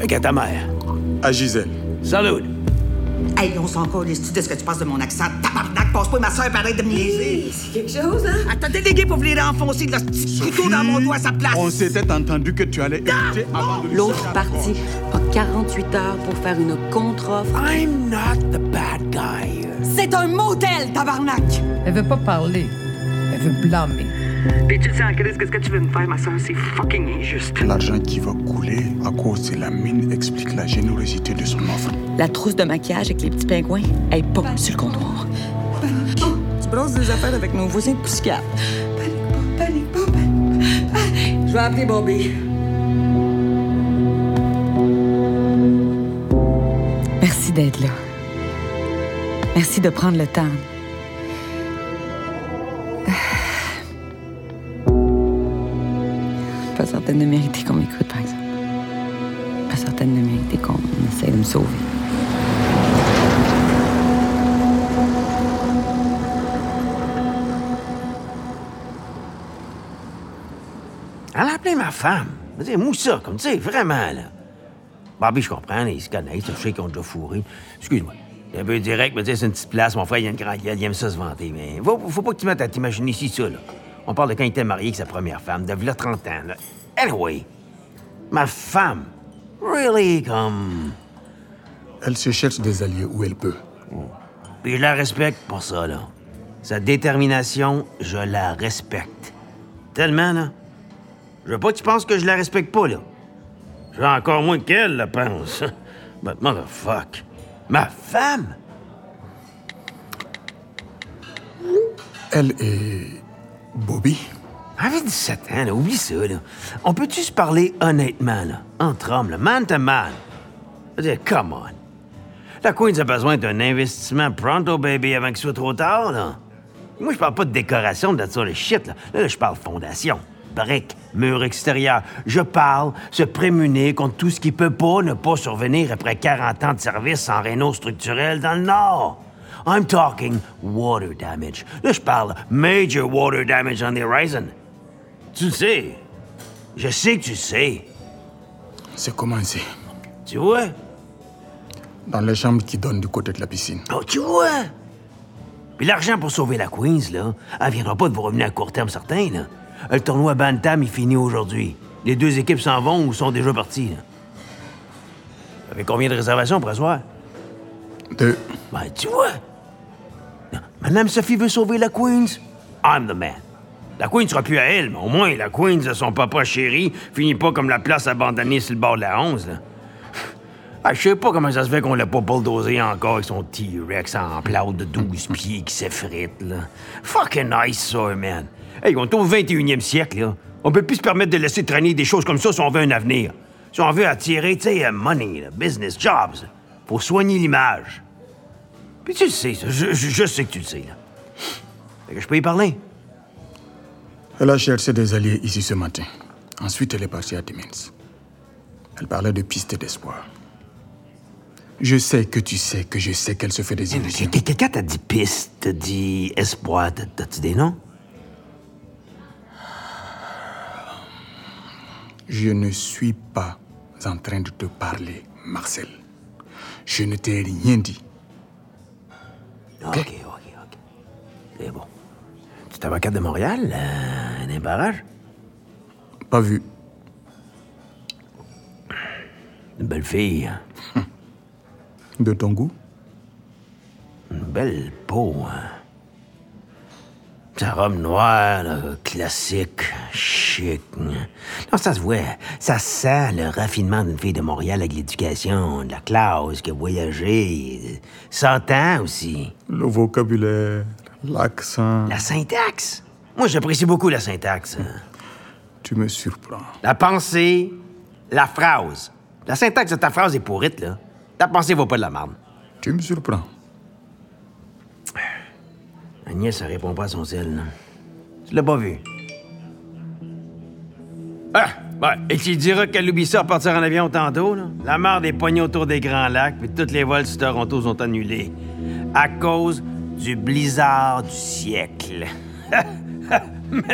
Fait qu'à ta mère. À Gisèle. Salut. Hey, on s'en encore les de ce que tu penses de mon accent? Tabarnak, passe pas ma soeur pareil de me niaiser. C'est quelque chose, hein? Elle t'a délégué pour venir enfoncer de la petite couteau dans mon doigt à sa place. On s'était entendu que tu allais éviter avant de L'autre partie a 48 heures pour faire une contre-offre. I'm not the bad guy. C'est un motel, tabarnak! Elle veut pas parler. Elle veut blâmer. Puis tu sais en crise, qu'est-ce que tu veux me faire, ma soeur? C'est fucking injuste. L'argent qui va couler à cause de la mine explique la générosité de son offre. La trousse de maquillage avec les petits pingouins, elle est pas sur le comptoir. Tu brosses des affaires avec nos voisins de Pussycat. Panique pas, panique pas, panique pas. Je vais appeler Bobby. Merci d'être là. Merci de prendre le temps. Certaine de mériter qu'on m'écoute, par exemple. Pas certaine de mériter qu'on essaie de me sauver. Elle a appelé ma femme. Dire, Moussa, comme tu sais, vraiment, là. Bobby, je comprends, ils se connaissent, je sais qu'ils ont déjà fourré. Excuse-moi. C'est un peu direct, mais c'est une petite place, mon frère, il a une grande gueule, il aime ça se vanter. Mais faut, faut pas que tu mettes à t'imaginer ici ça, là. On parle de quand il était marié avec sa première femme, de là 30 ans, là. Anyway, ma femme, really, comme... Elle se cherche des alliés où elle peut. Puis je la respecte pour ça, là. Sa détermination, je la respecte. Tellement, là. Je veux pas que tu penses que je la respecte pas, là. Je veux encore moins qu'elle le pense. But motherfuck. Ma femme? Elle et Bobby, Avec 17 ans, là, oublie ça, là. On peut-tu se parler honnêtement, là? Entre hommes, là, man to man? Dire, come on. La Queen a besoin d'un investissement pronto, baby, avant qu'il soit trop tard. Moi, je parle pas de décoration, de ça, le shit, là. Là, je parle fondation, briques, mur extérieur. Je parle se prémunir contre tout ce qui peut pas ne pas survenir après 40 ans de service en réno structurel dans le Nord. I'm talking water damage. Là, je parle major water damage on the horizon. Tu le sais. Je sais que tu le sais. c'est commencé. Tu vois? Dans les chambres qui donnent du côté de la piscine. Oh, tu vois? Puis l'argent pour sauver la Queens, là, elle viendra pas de vous revenir à court terme certain, là. Le tournoi Bantam, il finit aujourd'hui. Les deux équipes s'en vont ou sont déjà parties, là. Avec combien de réservations pour asseoir? Deux. Ben, tu vois? Madame Sophie veut sauver la Queens. I'm the man. La Queen sera plus à elle, mais au moins la Queens de son papa chéri finit pas comme la place abandonnée sur le bord de la 11. Là. Ah, je sais pas comment ça se fait qu'on l'a pas bulldozé encore avec son T-Rex en plâtre de 12 pieds qui s'effrite, là. Fucking nice, ça, man. Hey, on est au 21e siècle, là. On peut plus se permettre de laisser traîner des choses comme ça si on veut un avenir. Si on veut attirer, tu sais, euh, money, là, business, jobs. Faut soigner l'image. Puis tu le sais, ça. Je, je- je sais que tu le sais, là. Fait que je peux y parler. Elle a cherché des alliés ici ce matin. Ensuite, elle est partie à Timmins. Elle parlait de pistes d'espoir. Je sais que tu sais que je sais qu'elle se fait des illusions. Quelqu'un t'a dit piste, t'a dit espoir, t'as- t'as-tu des noms? Je ne suis pas en train de te parler, Marcel. Je ne t'ai rien dit. OK, OK, OK. C'est bon. Tu es avocate de Montréal, euh, d'un barrage? Pas vu. Une belle fille. De ton goût une belle peau. Sa robe noire, là, classique, chic. Non, ça se voit. Ça sent le raffinement d'une fille de Montréal avec l'éducation, de la classe, qui a voyagé. S'entend aussi. Le vocabulaire, l'accent. La syntaxe. Moi, j'apprécie beaucoup la syntaxe. Tu me surprends. La pensée, la phrase. La syntaxe de ta phrase est pourrite, là. Ta pensée vaut pas de la merde. Tu me surprends. Agnès, elle répond pas à son sel, là. Tu l'as pas vu. Ah! Et tu diras qu'elle oublie ça à partir en avion tantôt, là. La mare des poignées autour des Grands Lacs, puis toutes les vols sur Toronto sont annulés. À cause du blizzard du siècle.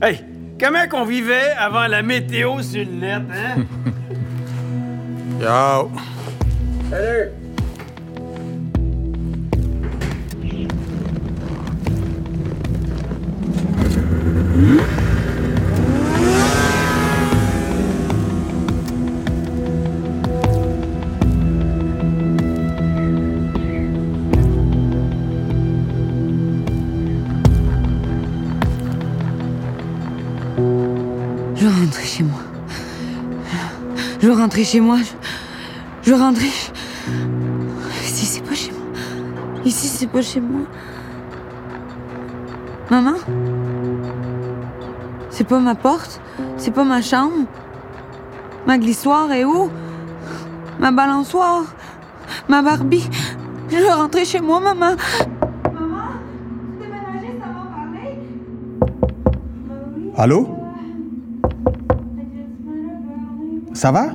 Hey, comment qu'on vivait avant la météo sur le net, hein? Ciao. Je rentrer chez moi. Je, je rentrer. Ici, c'est pas chez moi. Ici, c'est pas chez moi. Maman? C'est pas ma porte. C'est pas ma chambre. Ma glissoire est où? Ma balançoire. Ma Barbie. Je veux rentrer chez moi, maman. Maman? Tu t'es ménagée, ça m'a parlé? Allô? Ça va?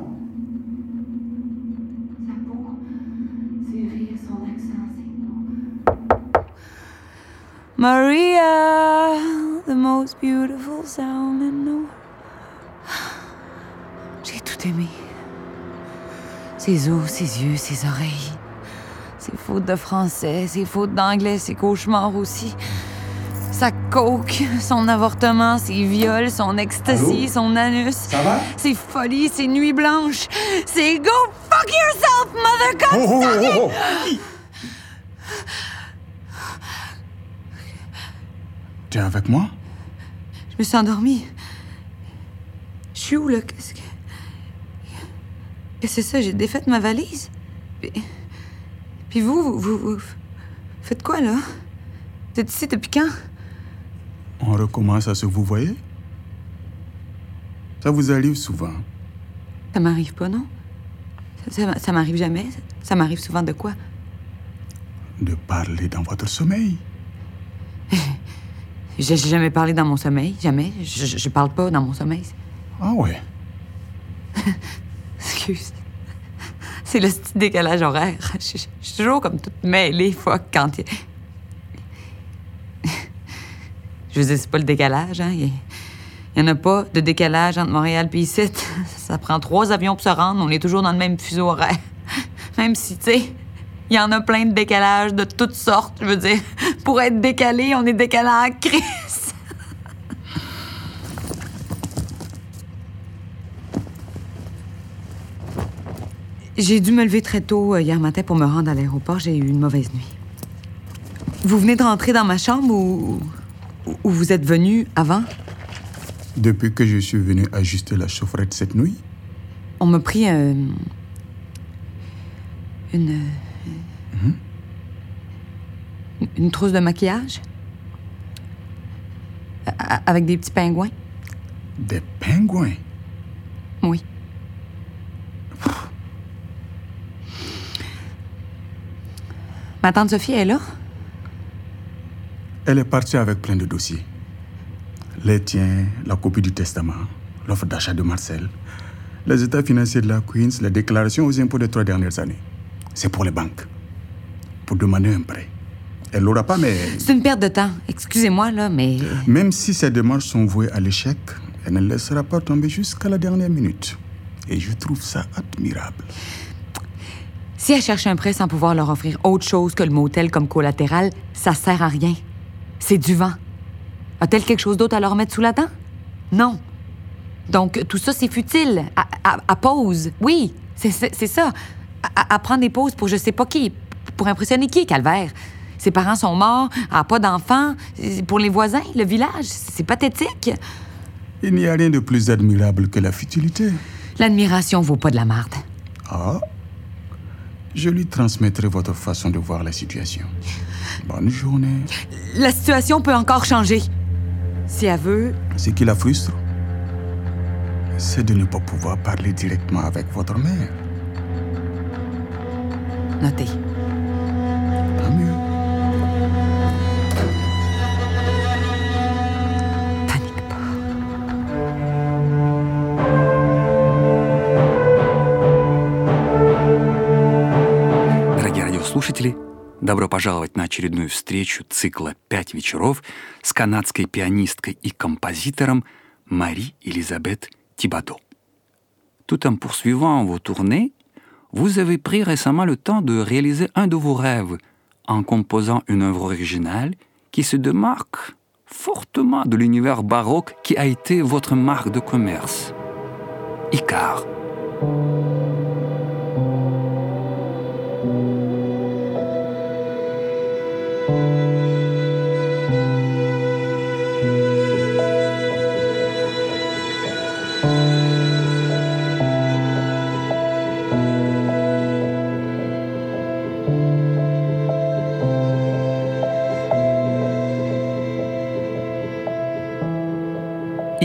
Maria, the most beautiful sound in the world. J'ai tout aimé. Ses os, ses yeux, ses oreilles. Ses fautes de français, ses fautes d'anglais, ses cauchemars aussi. Sa coke, son avortement, ses viols, son ecstasy, Allô? son anus. Ça va? Ses folies, ses nuits blanches. Ses go fuck yourself, mother God! Oh, oh, oh, oh. Tu es avec moi? Je me suis endormie. Je suis où, là? Qu'est-ce que. Qu'est-ce que c'est ça? J'ai défait ma valise. Puis, Puis vous, vous, vous, vous faites quoi, là? Vous êtes ici depuis quand? On recommence à se vous voyez? Ça vous arrive souvent. Ça m'arrive pas, non? Ça, ça- ça m'arrive jamais. Ça, ça m'arrive souvent de quoi? De parler dans votre sommeil. J'ai jamais parlé dans mon sommeil. Jamais. Je, je- je parle pas dans mon sommeil. Ah ouais. Excuse. C'est le petit décalage horaire. Je, je- je suis toujours comme toute mêlée, fuck, quand il... Je veux dire, c'est pas le décalage, hein. Il y, en a pas de décalage entre Montréal et ici. Ça prend trois avions pour se rendre. On est toujours dans le même fuseau horaire. Même si, tu sais, il y en a plein de décalages de toutes sortes. Je veux dire, pour être décalé, on est décalé en crise. J'ai dû me lever très tôt euh, hier matin pour me rendre à l'aéroport. J'ai eu une mauvaise nuit. Vous venez de rentrer dans ma chambre ou, ou- ou vous êtes venu avant? Depuis que je suis venu ajuster la chaufferette cette nuit, On m'a pris euh, une. euh, Une trousse de maquillage? A- Avec des petits pingouins? des pingouins? Oui. Ma tante Sophie est là? Elle est partie avec plein de dossiers. Les tiens, la copie du testament, l'offre d'achat de Marcel, les états financiers de la Queens, les déclarations aux impôts des trois dernières années. C'est pour les banques. Pour demander un prêt. Elle l'aura pas, mais C'est une perte de temps. Excusez-moi, là, mais. même si ces démarches sont vouées à l'échec, elle ne laissera pas tomber jusqu'à la dernière minute. Et je trouve ça admirable. Si elle cherche un prêt sans pouvoir leur offrir autre chose que le motel comme collatéral, ça sert à rien. C'est du vent. A-t-elle quelque chose d'autre à leur mettre sous la dent? Non. Donc, tout ça, c'est futile. À, à- à pause. Oui, c'est ça. À prendre des pauses pour je sais pas qui. Pour impressionner qui, Calvaire? Ses parents sont morts, elle a pas d'enfants. Pour les voisins, le village, c'est pathétique. Il n'y a rien de plus admirable que la futilité. L'admiration vaut pas de la marde. Ah, je lui transmettrai votre façon de voir la situation. Bonne journée. La situation peut encore changer. Si elle veut, Ce qui la frustre, c'est de ne pas pouvoir parler directement avec votre mère. notez. Дорогие радиослушатели, добро пожаловать на очередную встречу цикла «Пять вечеров» с канадской пианисткой и композитором Мари Элизабет Тибадо. Tout en poursuivant vos tournées, vous avez pris récemment le temps de réaliser un de vos rêves en composant une œuvre originale qui se démarque fortement de l'univers baroque qui a été votre marque de commerce. Icar.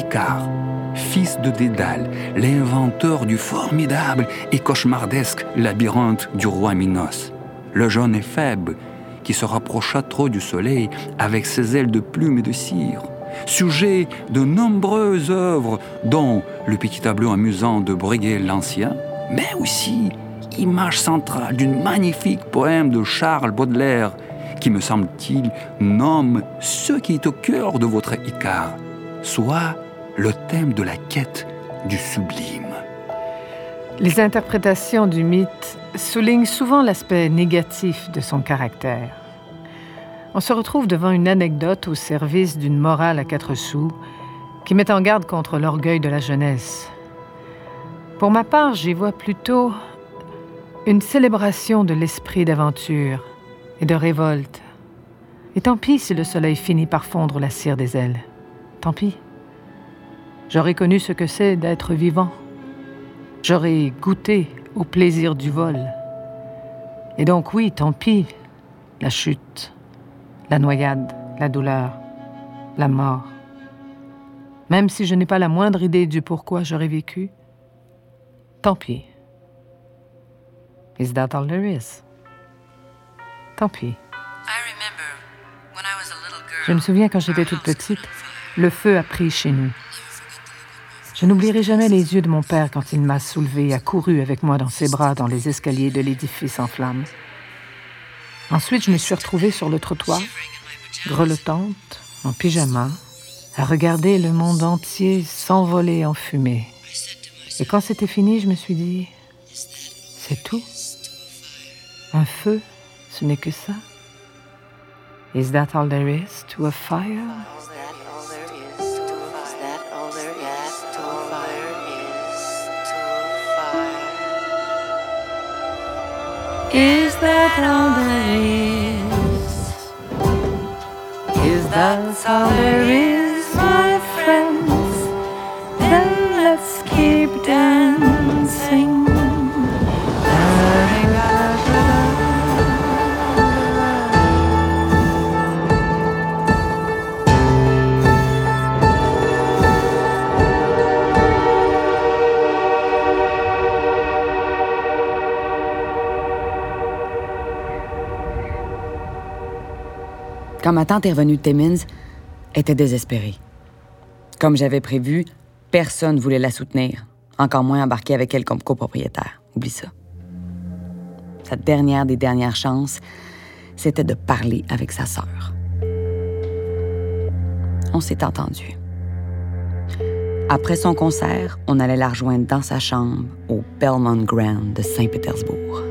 Icare, fils de Dédale, l'inventeur du formidable et cauchemardesque labyrinthe du roi Minos, le jeune éphèbe qui se rapprocha trop du soleil avec ses ailes de plumes et de cire, sujet de nombreuses œuvres, dont le petit tableau amusant de Breguet l'Ancien, mais aussi image centrale d'une magnifique poème de Charles Baudelaire, qui, me semble-t-il, nomme ce qui est au cœur de votre Icare, soit le thème de la quête du sublime. Les interprétations du mythe soulignent souvent l'aspect négatif de son caractère. On se retrouve devant une anecdote au service d'une morale à quatre sous qui met en garde contre l'orgueil de la jeunesse. Pour ma part, j'y vois plutôt une célébration de l'esprit d'aventure et de révolte. Et tant pis si le soleil finit par fondre la cire des ailes. Tant pis. J'aurais connu ce que c'est d'être vivant. J'aurais goûté au plaisir du vol. Et donc oui, tant pis, la chute, la noyade, la douleur, la mort. Même si je n'ai pas la moindre idée du pourquoi j'aurais vécu, tant pis. Is that all there is? Tant pis. Je me souviens quand j'étais toute petite, le feu a pris chez nous. Je n'oublierai jamais les yeux de mon père quand il m'a soulevé et a couru avec moi dans ses bras dans les escaliers de l'édifice en flammes. Ensuite, je me suis retrouvée sur le trottoir, grelottante, en pyjama, à regarder le monde entier s'envoler en fumée. Et quand c'était fini, je me suis dit, c'est tout. Un feu, ce n'est que ça. Is that all there is to a fire? Is that all there is? Is that all there is, my friends? Then let's keep dancing. Quand ma tante est revenue de Timmins, était désespérée. Comme j'avais prévu, personne ne voulait la soutenir, encore moins embarquer avec elle comme copropriétaire. Oublie ça. Sa dernière des dernières chances, c'était de parler avec sa sœur. On s'est entendu. Après son concert, on allait la rejoindre dans sa chambre au Belmont Grand de Saint-Pétersbourg.